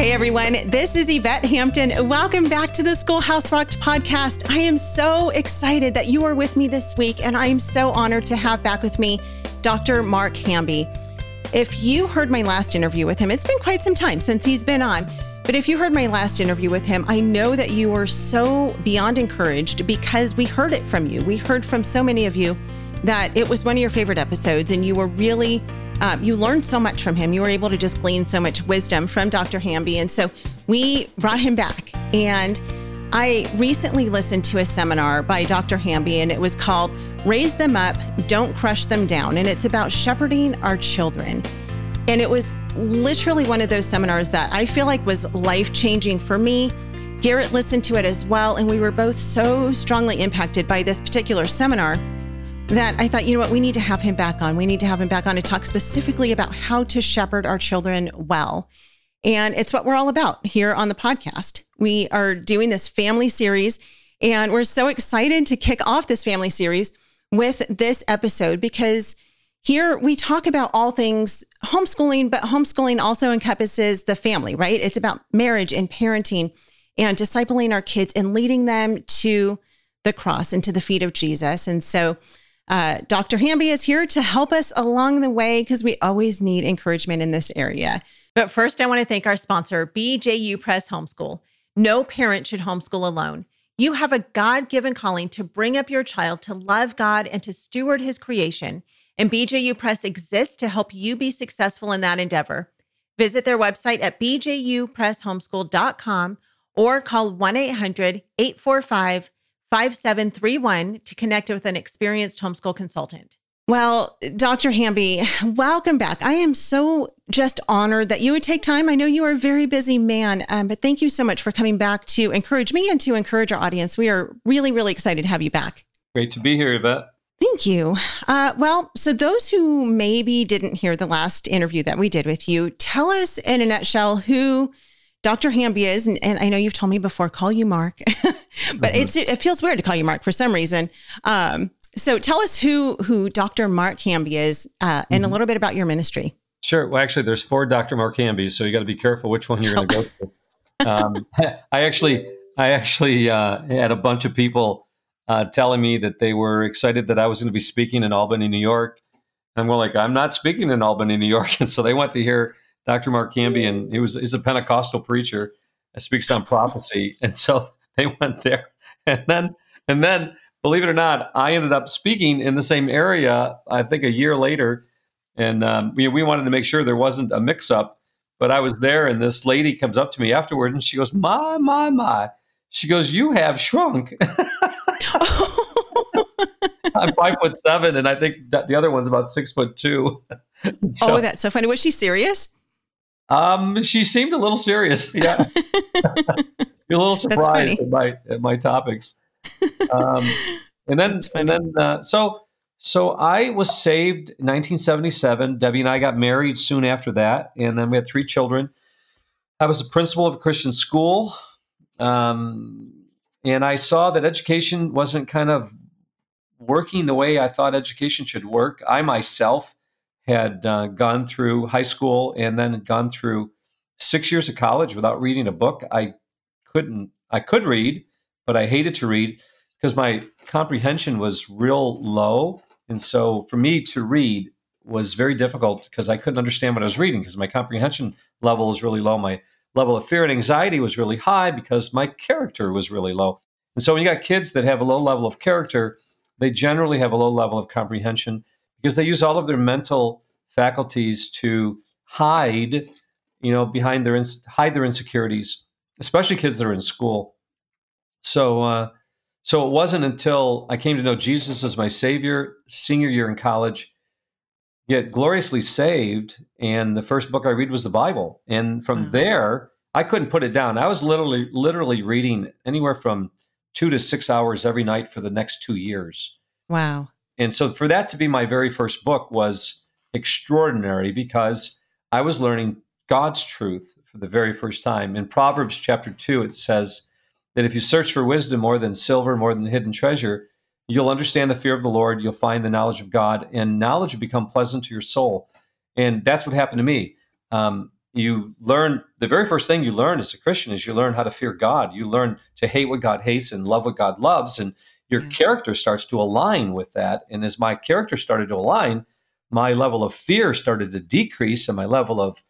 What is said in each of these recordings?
Hey everyone, this is Yvette Hampton. Welcome back to the Schoolhouse Rocked podcast. I am so excited that you are with me this week, and I am so honored to have back with me Dr. Mark Hamby. If you heard my last interview with him, it's been quite some time since he's been on. But if you heard my last interview with him, I know that you were so beyond encouraged because we heard it from you. We heard from so many of you that it was one of your favorite episodes and you were really um, you learned so much from him. You were able to just glean so much wisdom from Dr. Hamby. And so we brought him back. And I recently listened to a seminar by Dr. Hamby, and it was called Raise Them Up, Don't Crush Them Down. And it's about shepherding our children. And it was literally one of those seminars that I feel like was life changing for me. Garrett listened to it as well. And we were both so strongly impacted by this particular seminar that I thought, you know what, we need to have him back on. We need to have him back on to talk specifically about how to shepherd our children well. And it's what we're all about here on the podcast. We are doing this family series, and we're so excited to kick off this family series with this episode because here we talk about all things homeschooling, but homeschooling also encompasses the family, right? It's about marriage and parenting and discipling our kids and leading them to the cross and to the feet of Jesus. And so uh, Dr. Hamby is here to help us along the way because we always need encouragement in this area. But first, I want to thank our sponsor, BJU Press Homeschool. No parent should homeschool alone. You have a God given calling to bring up your child to love God and to steward his creation. And BJU Press exists to help you be successful in that endeavor. Visit their website at bjupresshomeschool.com or call 1 800 845 5731 to connect with an experienced homeschool consultant. Well, Dr. Hamby, welcome back. I am so just honored that you would take time. I know you are a very busy man, um, but thank you so much for coming back to encourage me and to encourage our audience. We are really, really excited to have you back. Great to be here, Yvette. Thank you. Uh, well, so those who maybe didn't hear the last interview that we did with you, tell us in a nutshell who Dr. Hamby is, and, and, I know you've told me before, call you Mark, but mm-hmm. it's it feels weird to call you Mark for some reason. Um, so tell us who who Dr. Mark Hamby is, uh, and mm-hmm. a little bit about your ministry. Sure. Well, actually, there's four Dr. Mark Hambys, so you got to be careful which one you're going to go to. Um, I actually, I actually uh, had a bunch of people uh, telling me that they were excited that I was going to be speaking in Albany, New York. I'm more like, I'm not speaking in Albany, New York, and so they want to hear Dr. Mark Cambian, he was he's a Pentecostal preacher, He speaks on prophecy, and so they went there, and then and then believe it or not, I ended up speaking in the same area. I think a year later, and um, we we wanted to make sure there wasn't a mix up. But I was there, and this lady comes up to me afterward, and she goes, "My, my, my." She goes, "You have shrunk." I'm five foot seven, and I think that the other one's about six foot two. so, oh, that's so funny. Was she serious? Um, she seemed a little serious. Yeah, a little surprised at my at my topics. Um, and then and then uh, so so I was saved in 1977. Debbie and I got married soon after that, and then we had three children. I was a principal of a Christian school, um, and I saw that education wasn't kind of working the way I thought education should work. I myself had uh, gone through high school and then had gone through six years of college without reading a book. I couldn't, I could read, but I hated to read because my comprehension was real low. And so for me to read was very difficult because I couldn't understand what I was reading because my comprehension level was really low. My level of fear and anxiety was really high because my character was really low. And so when you got kids that have a low level of character, they generally have a low level of comprehension because they use all of their mental faculties to hide, you know, behind their hide their insecurities, especially kids that are in school. So, uh, so it wasn't until I came to know Jesus as my Savior, senior year in college, get gloriously saved, and the first book I read was the Bible, and from mm-hmm. there I couldn't put it down. I was literally literally reading anywhere from two to six hours every night for the next two years. Wow. And so for that to be my very first book was extraordinary because I was learning God's truth for the very first time. In Proverbs chapter 2, it says that if you search for wisdom more than silver, more than hidden treasure, you'll understand the fear of the Lord, you'll find the knowledge of God, and knowledge will become pleasant to your soul. And that's what happened to me. Um, you learn the very first thing you learn as a Christian is you learn how to fear God. You learn to hate what God hates and love what God loves. And your mm. character starts to align with that. And as my character started to align, my level of fear started to decrease and my level of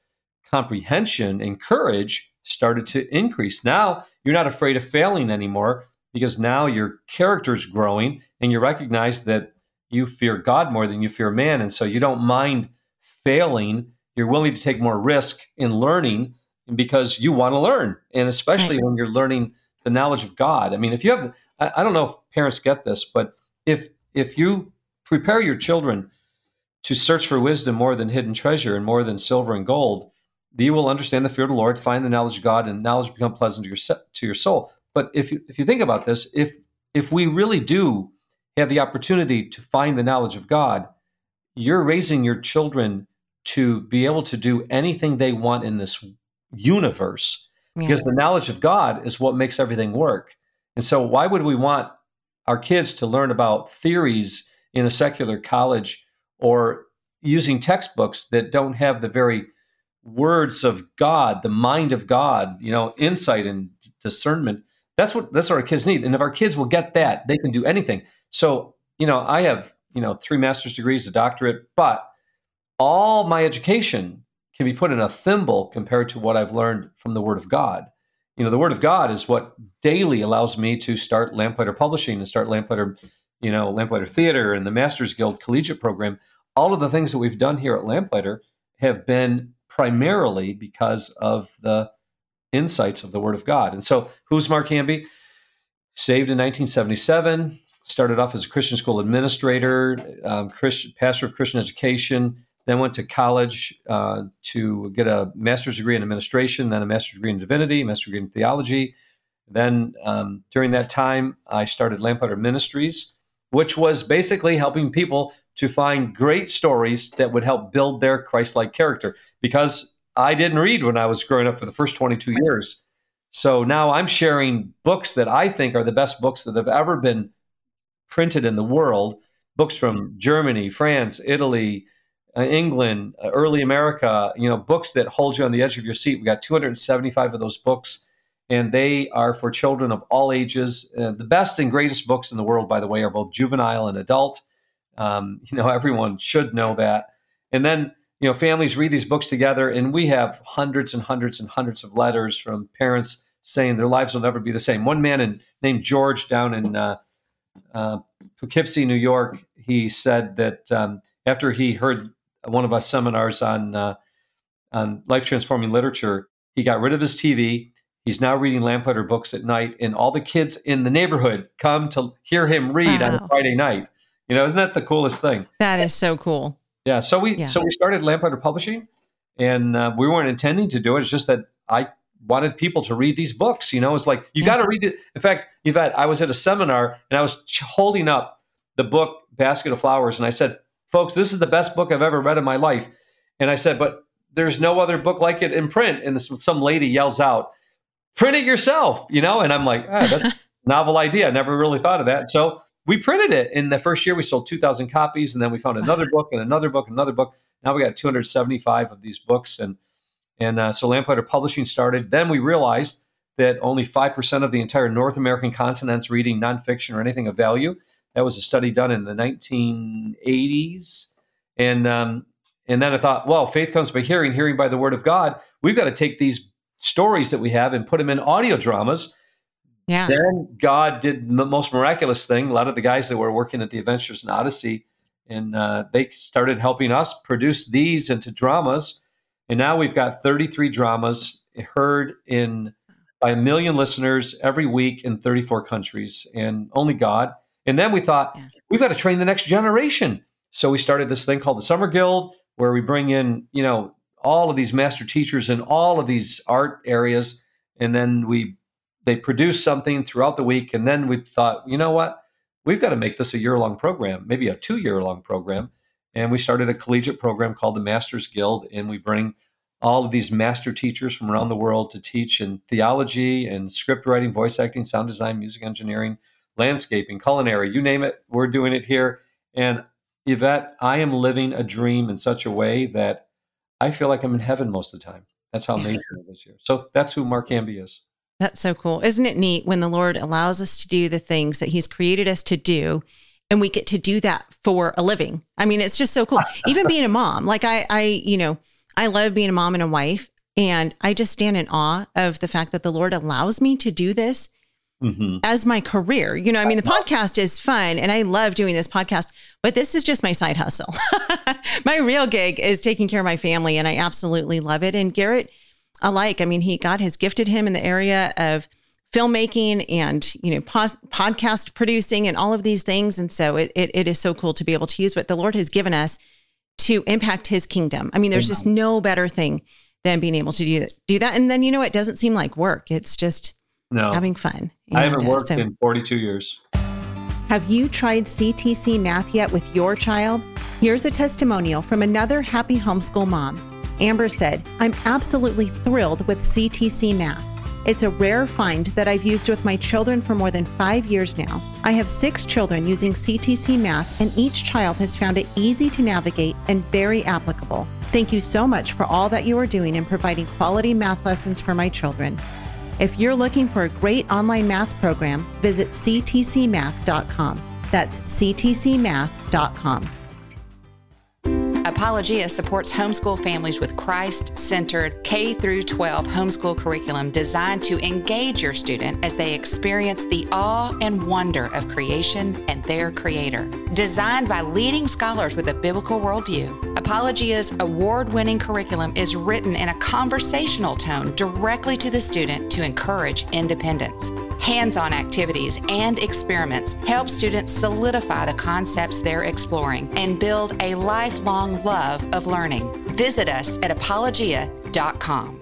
comprehension and courage started to increase. Now you're not afraid of failing anymore because now your character's growing and you recognize that you fear God more than you fear man. And so you don't mind failing. You're willing to take more risk in learning because you want to learn. And especially right. when you're learning the knowledge of God. I mean, if you have, I, I don't know if parents get this, but if if you prepare your children to search for wisdom more than hidden treasure and more than silver and gold, you will understand the fear of the Lord, find the knowledge of God, and knowledge become pleasant to your to your soul. But if you if you think about this, if if we really do have the opportunity to find the knowledge of God, you're raising your children to be able to do anything they want in this universe yeah. because the knowledge of God is what makes everything work. And so, why would we want our kids to learn about theories in a secular college or using textbooks that don't have the very words of God, the mind of God, you know, insight and discernment? That's what that's what our kids need. And if our kids will get that, they can do anything. So, you know, I have, you know, three master's degrees, a doctorate, but all my education can be put in a thimble compared to what I've learned from the Word of God. You know, the Word of God is what daily allows me to start Lamplighter Publishing and start Lamplighter, you know, Lamplighter Theater and the Masters Guild Collegiate Program. All of the things that we've done here at Lamplighter have been primarily because of the insights of the Word of God. And so, who's Mark Hamby? Saved in 1977, started off as a Christian school administrator, um, Christian, pastor of Christian education, then went to college uh, to get a master's degree in administration, then a master's degree in divinity, master's degree in theology. Then um, during that time, I started Lamplighter Ministries, which was basically helping people to find great stories that would help build their Christ-like character. Because I didn't read when I was growing up for the first 22 years. So now I'm sharing books that I think are the best books that have ever been printed in the world. Books from Germany, France, Italy, England, uh, early America, you know, books that hold you on the edge of your seat. We got 275 of those books, and they are for children of all ages. Uh, the best and greatest books in the world, by the way, are both juvenile and adult. Um, you know, everyone should know that. And then, you know, families read these books together, and we have hundreds and hundreds and hundreds of letters from parents saying their lives will never be the same. One man in, named George down in uh, uh, Poughkeepsie, New York, he said that um, after he heard one of our seminars on uh, on life transforming literature. He got rid of his TV. He's now reading Lamplighter books at night, and all the kids in the neighborhood come to hear him read wow. on a Friday night. You know, isn't that the coolest thing? That is so cool. Yeah. So we yeah. so we started Lamplighter Publishing, and uh, we weren't intending to do it. It's just that I wanted people to read these books. You know, it's like you yeah. got to read it. In fact, Yvette, I was at a seminar and I was holding up the book Basket of Flowers, and I said, folks, this is the best book I've ever read in my life. And I said, but there's no other book like it in print. And this, some lady yells out, print it yourself, you know? And I'm like, ah, that's a novel idea. I never really thought of that. So we printed it. In the first year, we sold 2,000 copies. And then we found another book and another book, and another book. Now we got 275 of these books. And, and uh, so Lamplighter Publishing started. Then we realized that only 5% of the entire North American continent's reading nonfiction or anything of value. That was a study done in the 1980s, and um, and then I thought, well, faith comes by hearing, hearing by the word of God. We've got to take these stories that we have and put them in audio dramas. Yeah. Then God did the most miraculous thing. A lot of the guys that were working at the Adventures in Odyssey, and uh, they started helping us produce these into dramas. And now we've got 33 dramas heard in by a million listeners every week in 34 countries, and only God. And then we thought, yeah. we've got to train the next generation. So we started this thing called the Summer Guild, where we bring in, you know, all of these master teachers in all of these art areas. And then we they produce something throughout the week. And then we thought, you know what? We've got to make this a year long program, maybe a two year long program. And we started a collegiate program called the Masters Guild. And we bring all of these master teachers from around the world to teach in theology and script writing, voice acting, sound design, music engineering, landscaping, culinary, you name it, we're doing it here. And Yvette, I am living a dream in such a way that I feel like I'm in heaven most of the time. That's how amazing it is here. So that's who Mark Hamby is. That's so cool. Isn't it neat when the Lord allows us to do the things that He's created us to do and we get to do that for a living? I mean, it's just so cool. Even being a mom, like I, I, you know, I love being a mom and a wife. And I just stand in awe of the fact that the Lord allows me to do this mm-hmm. as my career. You know, I mean, the podcast is fun and I love doing this podcast, but this is just my side hustle. my real gig is taking care of my family and I absolutely love it. And Garrett, alike, I mean, he, God has gifted him in the area of filmmaking and, you know, podcast producing and all of these things. And so it, it, it is so cool to be able to use what the Lord has given us to impact his kingdom. I mean, there's just no better thing than being able to do that. Do that. And then, you know, it doesn't seem like work. It's just no. having fun. I haven't worked uh, so, in 42 years. Have you tried CTC math yet with your child? Here's a testimonial from another happy homeschool mom. Amber said, I'm absolutely thrilled with CTC math. It's a rare find that I've used with my children for more than five years now. I have six children using CTC Math, and each child has found it easy to navigate and very applicable. Thank you so much for all that you are doing in providing quality math lessons for my children. If you're looking for a great online math program, visit ctcmath.com. That's ctcmath.com. Apologia supports homeschool families with Christ-centered K through 12 homeschool curriculum designed to engage your student as they experience the awe and wonder of creation and their creator. Designed by leading scholars with a biblical worldview, Apologia's award-winning curriculum is written in a conversational tone directly to the student to encourage independence. Hands on activities and experiments help students solidify the concepts they're exploring and build a lifelong love of learning. Visit us at apologia.com.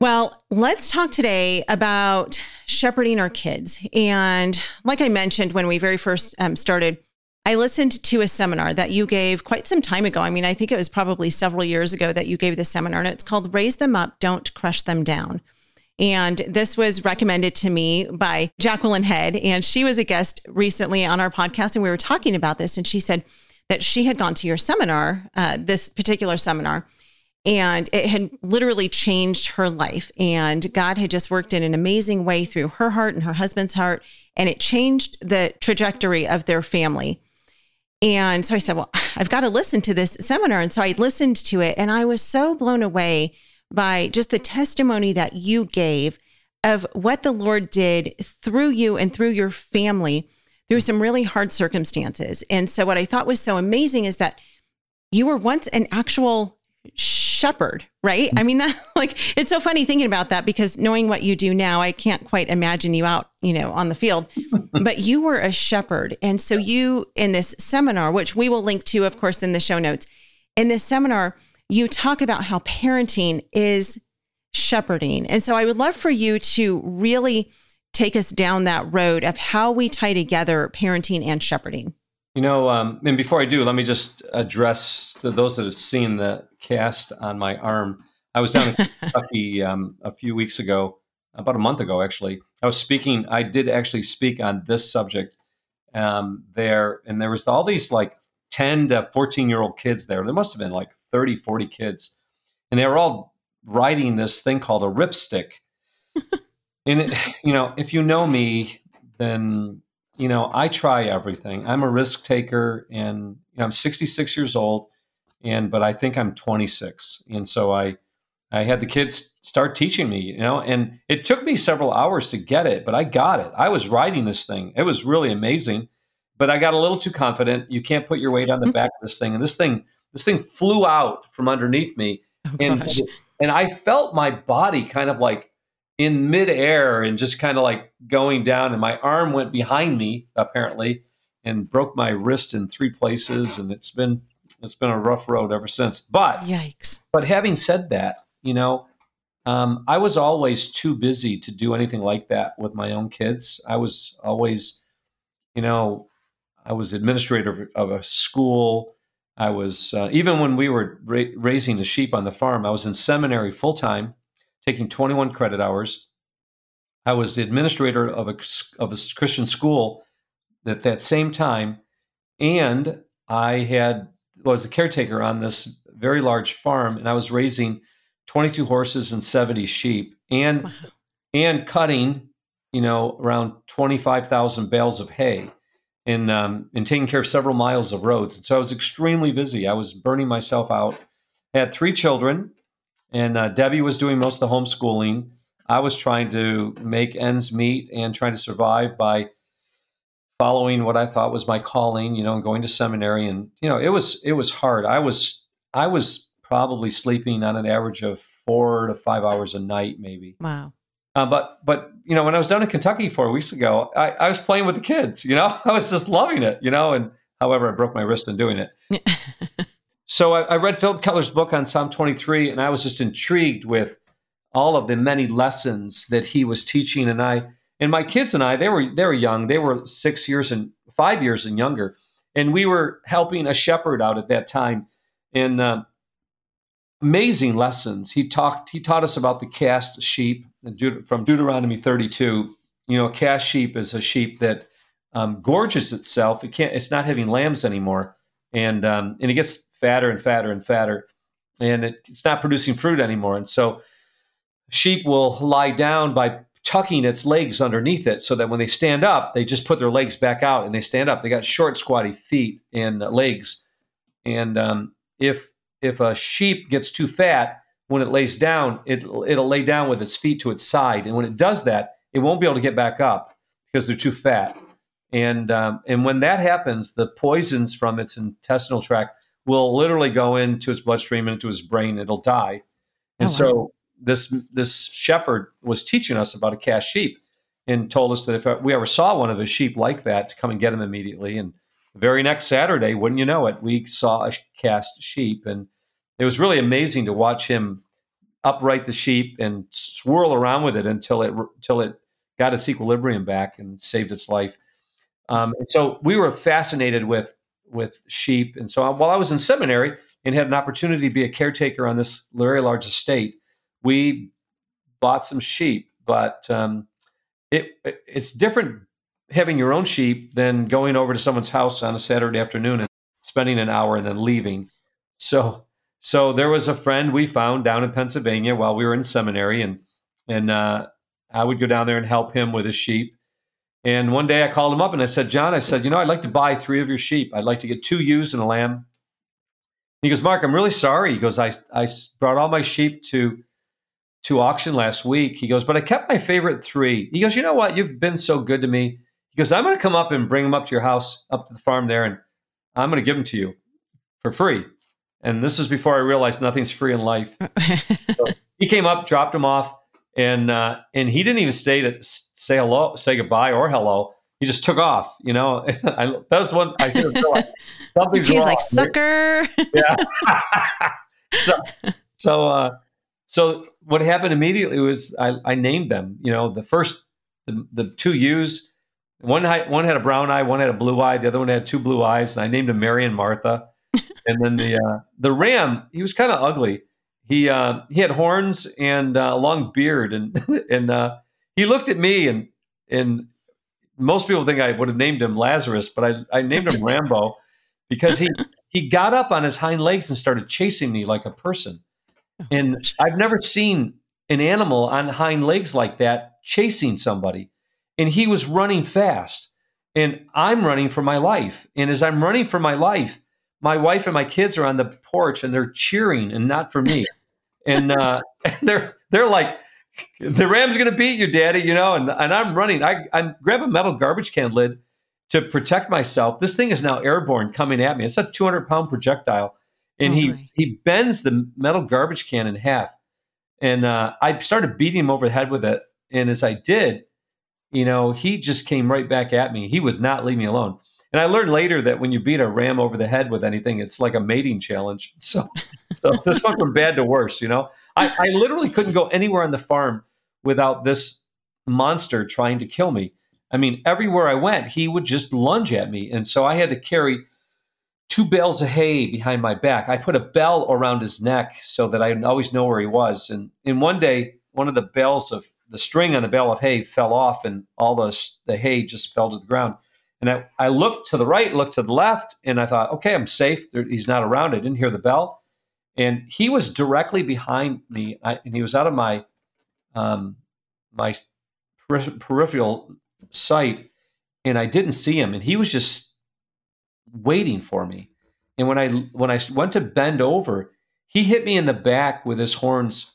Well, let's talk today about shepherding our kids. And like I mentioned when we very first um, started, I listened to a seminar that you gave quite some time ago. I mean, I think it was probably several years ago that you gave the seminar, and it's called Raise Them Up, Don't Crush Them Down. And this was recommended to me by Jacqueline Head. And she was a guest recently on our podcast. And we were talking about this. And she said that she had gone to your seminar, uh, this particular seminar, and it had literally changed her life. And God had just worked in an amazing way through her heart and her husband's heart. And it changed the trajectory of their family. And so I said, Well, I've got to listen to this seminar. And so I listened to it and I was so blown away by just the testimony that you gave of what the Lord did through you and through your family through some really hard circumstances. And so, what I thought was so amazing is that you were once an actual shepherd, right? I mean, that like it's so funny thinking about that because knowing what you do now, I can't quite imagine you out, you know, on the field. but you were a shepherd. And so, you in this seminar, which we will link to, of course, in the show notes, in this seminar, you talk about how parenting is shepherding. And so I would love for you to really take us down that road of how we tie together parenting and shepherding. You know, um, and before I do, let me just address to those that have seen the cast on my arm. I was down in Kentucky um, a few weeks ago, about a month ago, actually. I was speaking, I did actually speak on this subject um, there, and there was all these like 10 to 14 year old kids there. There must have been like 30, 40 kids. And they were all riding this thing called a ripstick. and, it, you know, if you know me, then, you know, I try everything. I'm a risk taker and you know, I'm 66 years old. And, but I think I'm 26. And so I, I had the kids start teaching me, you know, and it took me several hours to get it, but I got it. I was riding this thing. It was really amazing but I got a little too confident. You can't put your weight on the back of this thing, and this thing this thing flew out from underneath me, oh, and gosh. and I felt my body kind of like in midair and just kind of like going down, and my arm went behind me apparently and broke my wrist in three places, and it's been it's been a rough road ever since. But yikes! But having said that, you know. Um, I was always too busy to do anything like that with my own kids. I was always, you know, I was administrator of a school. I was uh, even when we were ra- raising the sheep on the farm. I was in seminary full time, taking 21 credit hours. I was the administrator of a of a Christian school at that same time, and I had was the caretaker on this very large farm, and I was raising 22 horses and 70 sheep and wow. and cutting you know around 25,000 bales of hay and um, and taking care of several miles of roads and so I was extremely busy I was burning myself out I had three children and uh, Debbie was doing most of the homeschooling I was trying to make ends meet and trying to survive by following what I thought was my calling you know and going to seminary and you know it was it was hard I was I was probably sleeping on an average of four to five hours a night, maybe. Wow. Uh, but but you know when I was down in Kentucky four weeks ago, I, I was playing with the kids. You know, I was just loving it. You know, and however, I broke my wrist in doing it. So I, I read Phillip Keller's book on Psalm 23, and I was just intrigued with all of the many lessons that he was teaching. And I and my kids and I, they were they were young. They were six years and five years and younger, and we were helping a shepherd out at that time. And uh, amazing lessons. He talked. He taught us about the cast sheep from Deuteronomy 32. You know, a cast sheep is a sheep that um, gorges itself. It can't. It's not having lambs anymore, and um, and it gets fatter and fatter and fatter, and it, it's not producing fruit anymore. And so, sheep will lie down by tucking its legs underneath it, so that when they stand up, they just put their legs back out and they stand up. They got short, squatty feet and legs, and um, if if a sheep gets too fat, when it lays down, it, it'll lay down with its feet to its side. And when it does that, it won't be able to get back up because they're too fat. And, um, and when that happens, the poisons from its intestinal tract will literally go into its bloodstream and into its brain. It'll die. And oh, wow. so this, this shepherd was teaching us about a cast sheep and told us that if we ever saw one of his sheep like that, to come and get him immediately. And the very next Saturday, wouldn't you know it, we saw a cast sheep. And it was really amazing to watch him upright the sheep and swirl around with it until it until it got its equilibrium back and saved its life. Um, and so we were fascinated with with sheep. And so while I was in seminary and had an opportunity to be a caretaker on this very large estate, we bought some sheep. But um, it it's different having your own sheep than going over to someone's house on a Saturday afternoon and spending an hour and then leaving. So, so there was a friend we found down in Pennsylvania while we were in seminary, and and uh, I would go down there and help him with his sheep. And one day I called him up and I said, John, I said, you know, I'd like to buy three of your sheep. I'd like to get two ewes and a lamb. And he goes, Mark, I'm really sorry. He goes, I I brought all my sheep to to auction last week. He goes, but I kept my favorite three. He goes, you know what? You've been so good to me. He goes, I'm going to come up and bring them up to your house, up to the farm there, and I'm going to give them to you for free. And this is before I realized nothing's free in life. so he came up, dropped them off, and uh, and he didn't even stay to say hello, say goodbye or hello. He just took off. You know, I, that was one I didn't realize something's He's wrong. like sucker. yeah. so so uh, so what happened immediately was I, I named them. You know, the first the, the two ewes. one one had a brown eye, one had a blue eye. The other one had two blue eyes, and I named him Mary and Martha. and then the uh, the ram, he was kind of ugly. He uh, he had horns and uh, a long beard, and and uh, he looked at me, and and most people think I would have named him Lazarus, but I I named him Rambo because he he got up on his hind legs and started chasing me like a person. Oh, and I've never seen an animal on hind legs like that chasing somebody and he was running fast and I'm running for my life. And as I'm running for my life, my wife and my kids are on the porch and they're cheering and not for me. and uh, they're they're like, the Rams gonna beat you, Daddy, you know. And and I'm running. I I grab a metal garbage can lid to protect myself. This thing is now airborne, coming at me. It's a 200 pound projectile, and oh he he bends the metal garbage can in half. And uh, I started beating him over the head with it. And as I did, you know, he just came right back at me. He would not leave me alone. And I learned later that when you beat a ram over the head with anything, it's like a mating challenge. So, so this went from bad to worse. You know, I, I literally couldn't go anywhere on the farm without this monster trying to kill me. I mean, everywhere I went, he would just lunge at me, and so I had to carry two bales of hay behind my back. I put a bell around his neck so that I'd always know where he was. And in one day, one of the bales of the string on the bale of hay fell off and all the, the hay just fell to the ground. And I, I looked to the right, looked to the left, and I thought, okay, I'm safe. There, he's not around. I didn't hear the bell. and he was directly behind me, I, and he was out of my um, my peripheral sight, and I didn't see him, and he was just waiting for me. And when I when I went to bend over, he hit me in the back with his horns,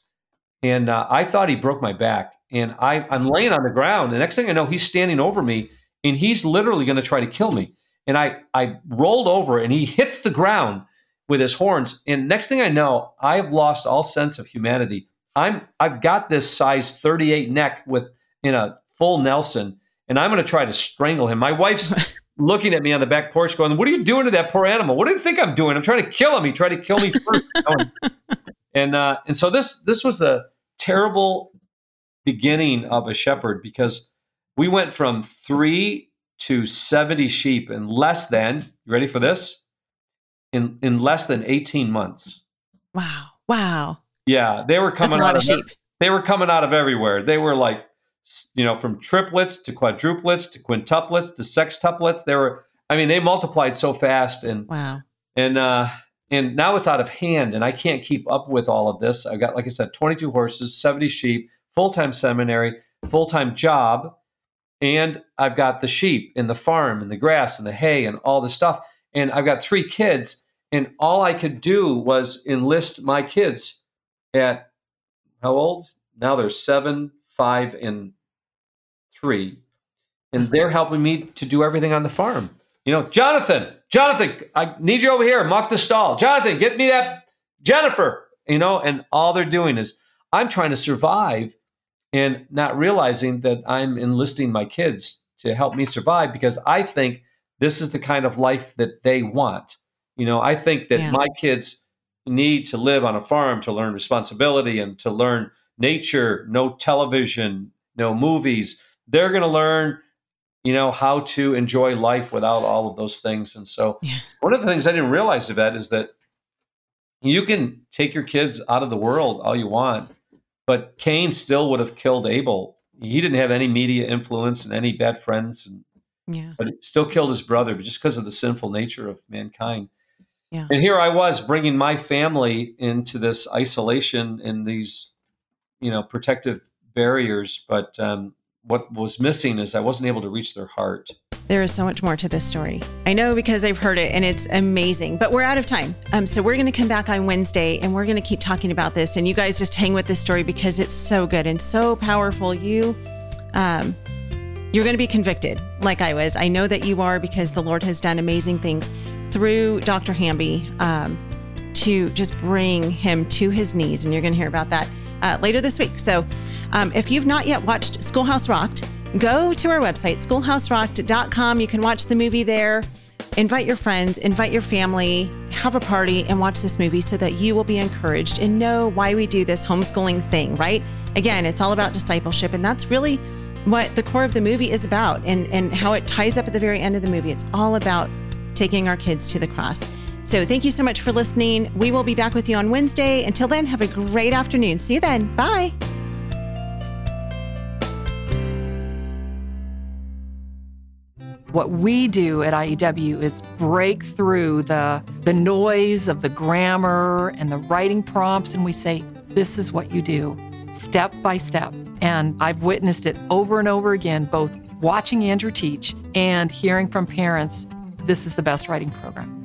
and uh, I thought he broke my back. And I I'm laying on the ground. The next thing I know, he's standing over me, and he's literally going to try to kill me. And I I rolled over, and he hits the ground with his horns. And next thing I know, I've lost all sense of humanity. I'm I've got this size 38 neck with in a full Nelson, and I'm going to try to strangle him. My wife's looking at me on the back porch, going, "What are you doing to that poor animal? What do you think I'm doing? I'm trying to kill him. He tried to kill me first. and uh, and so this this was a terrible beginning of a shepherd because we went from three to 70 sheep in less than you ready for this in in less than 18 months. Wow. Wow. Yeah, they were coming out of, sheep. They were coming out of everywhere. They were like you know, from triplets to quadruplets to quintuplets to sextuplets. They were I mean, they multiplied so fast and Wow. And uh and now it's out of hand and I can't keep up with all of this. I've got like I said 22 horses, 70 sheep, full-time seminary, full-time job, and I've got the sheep and the farm and the grass and the hay and all the stuff. And I've got three kids and all I could do was enlist my kids at how old? Now they're seven, five, and three. And mm-hmm. they're helping me to do everything on the farm. You know, Jonathan, Jonathan, I need you over here. Muck the stall. Jonathan, get me that Jennifer. You know, and all they're doing is I'm trying to survive and not realizing that I'm enlisting my kids to help me survive because I think this is the kind of life that they want. You know, I think that yeah. my kids need to live on a farm to learn responsibility and to learn nature, no television, no movies. They're going to learn, you know, how to enjoy life without all of those things. And so, yeah. one of the things I didn't realize of that is that you can take your kids out of the world all you want, but Cain still would have killed Abel. He didn't have any media influence and any bad friends, and, yeah. but it still killed his brother just because of the sinful nature of mankind. Yeah. And here I was bringing my family into this isolation and these, you know, protective barriers. But um, what was missing is I wasn't able to reach their heart. There is so much more to this story. I know because I've heard it and it's amazing, but we're out of time. Um, so we're going to come back on Wednesday and we're going to keep talking about this. And you guys just hang with this story because it's so good and so powerful. You, um, you're going to be convicted like I was. I know that you are because the Lord has done amazing things through Dr. Hamby um, to just bring him to his knees. And you're going to hear about that uh, later this week. So um, if you've not yet watched Schoolhouse Rocked, go to our website, schoolhouserocked.com. You can watch the movie there. Invite your friends, invite your family, have a party, and watch this movie so that you will be encouraged and know why we do this homeschooling thing, right? Again, it's all about discipleship. And that's really what the core of the movie is about and, and how it ties up at the very end of the movie. It's all about taking our kids to the cross. So thank you so much for listening. We will be back with you on Wednesday. Until then, have a great afternoon. See you then. Bye. What we do at IEW is break through the, the noise of the grammar and the writing prompts, and we say, this is what you do, step by step. And I've witnessed it over and over again, both watching Andrew teach and hearing from parents this is the best writing program.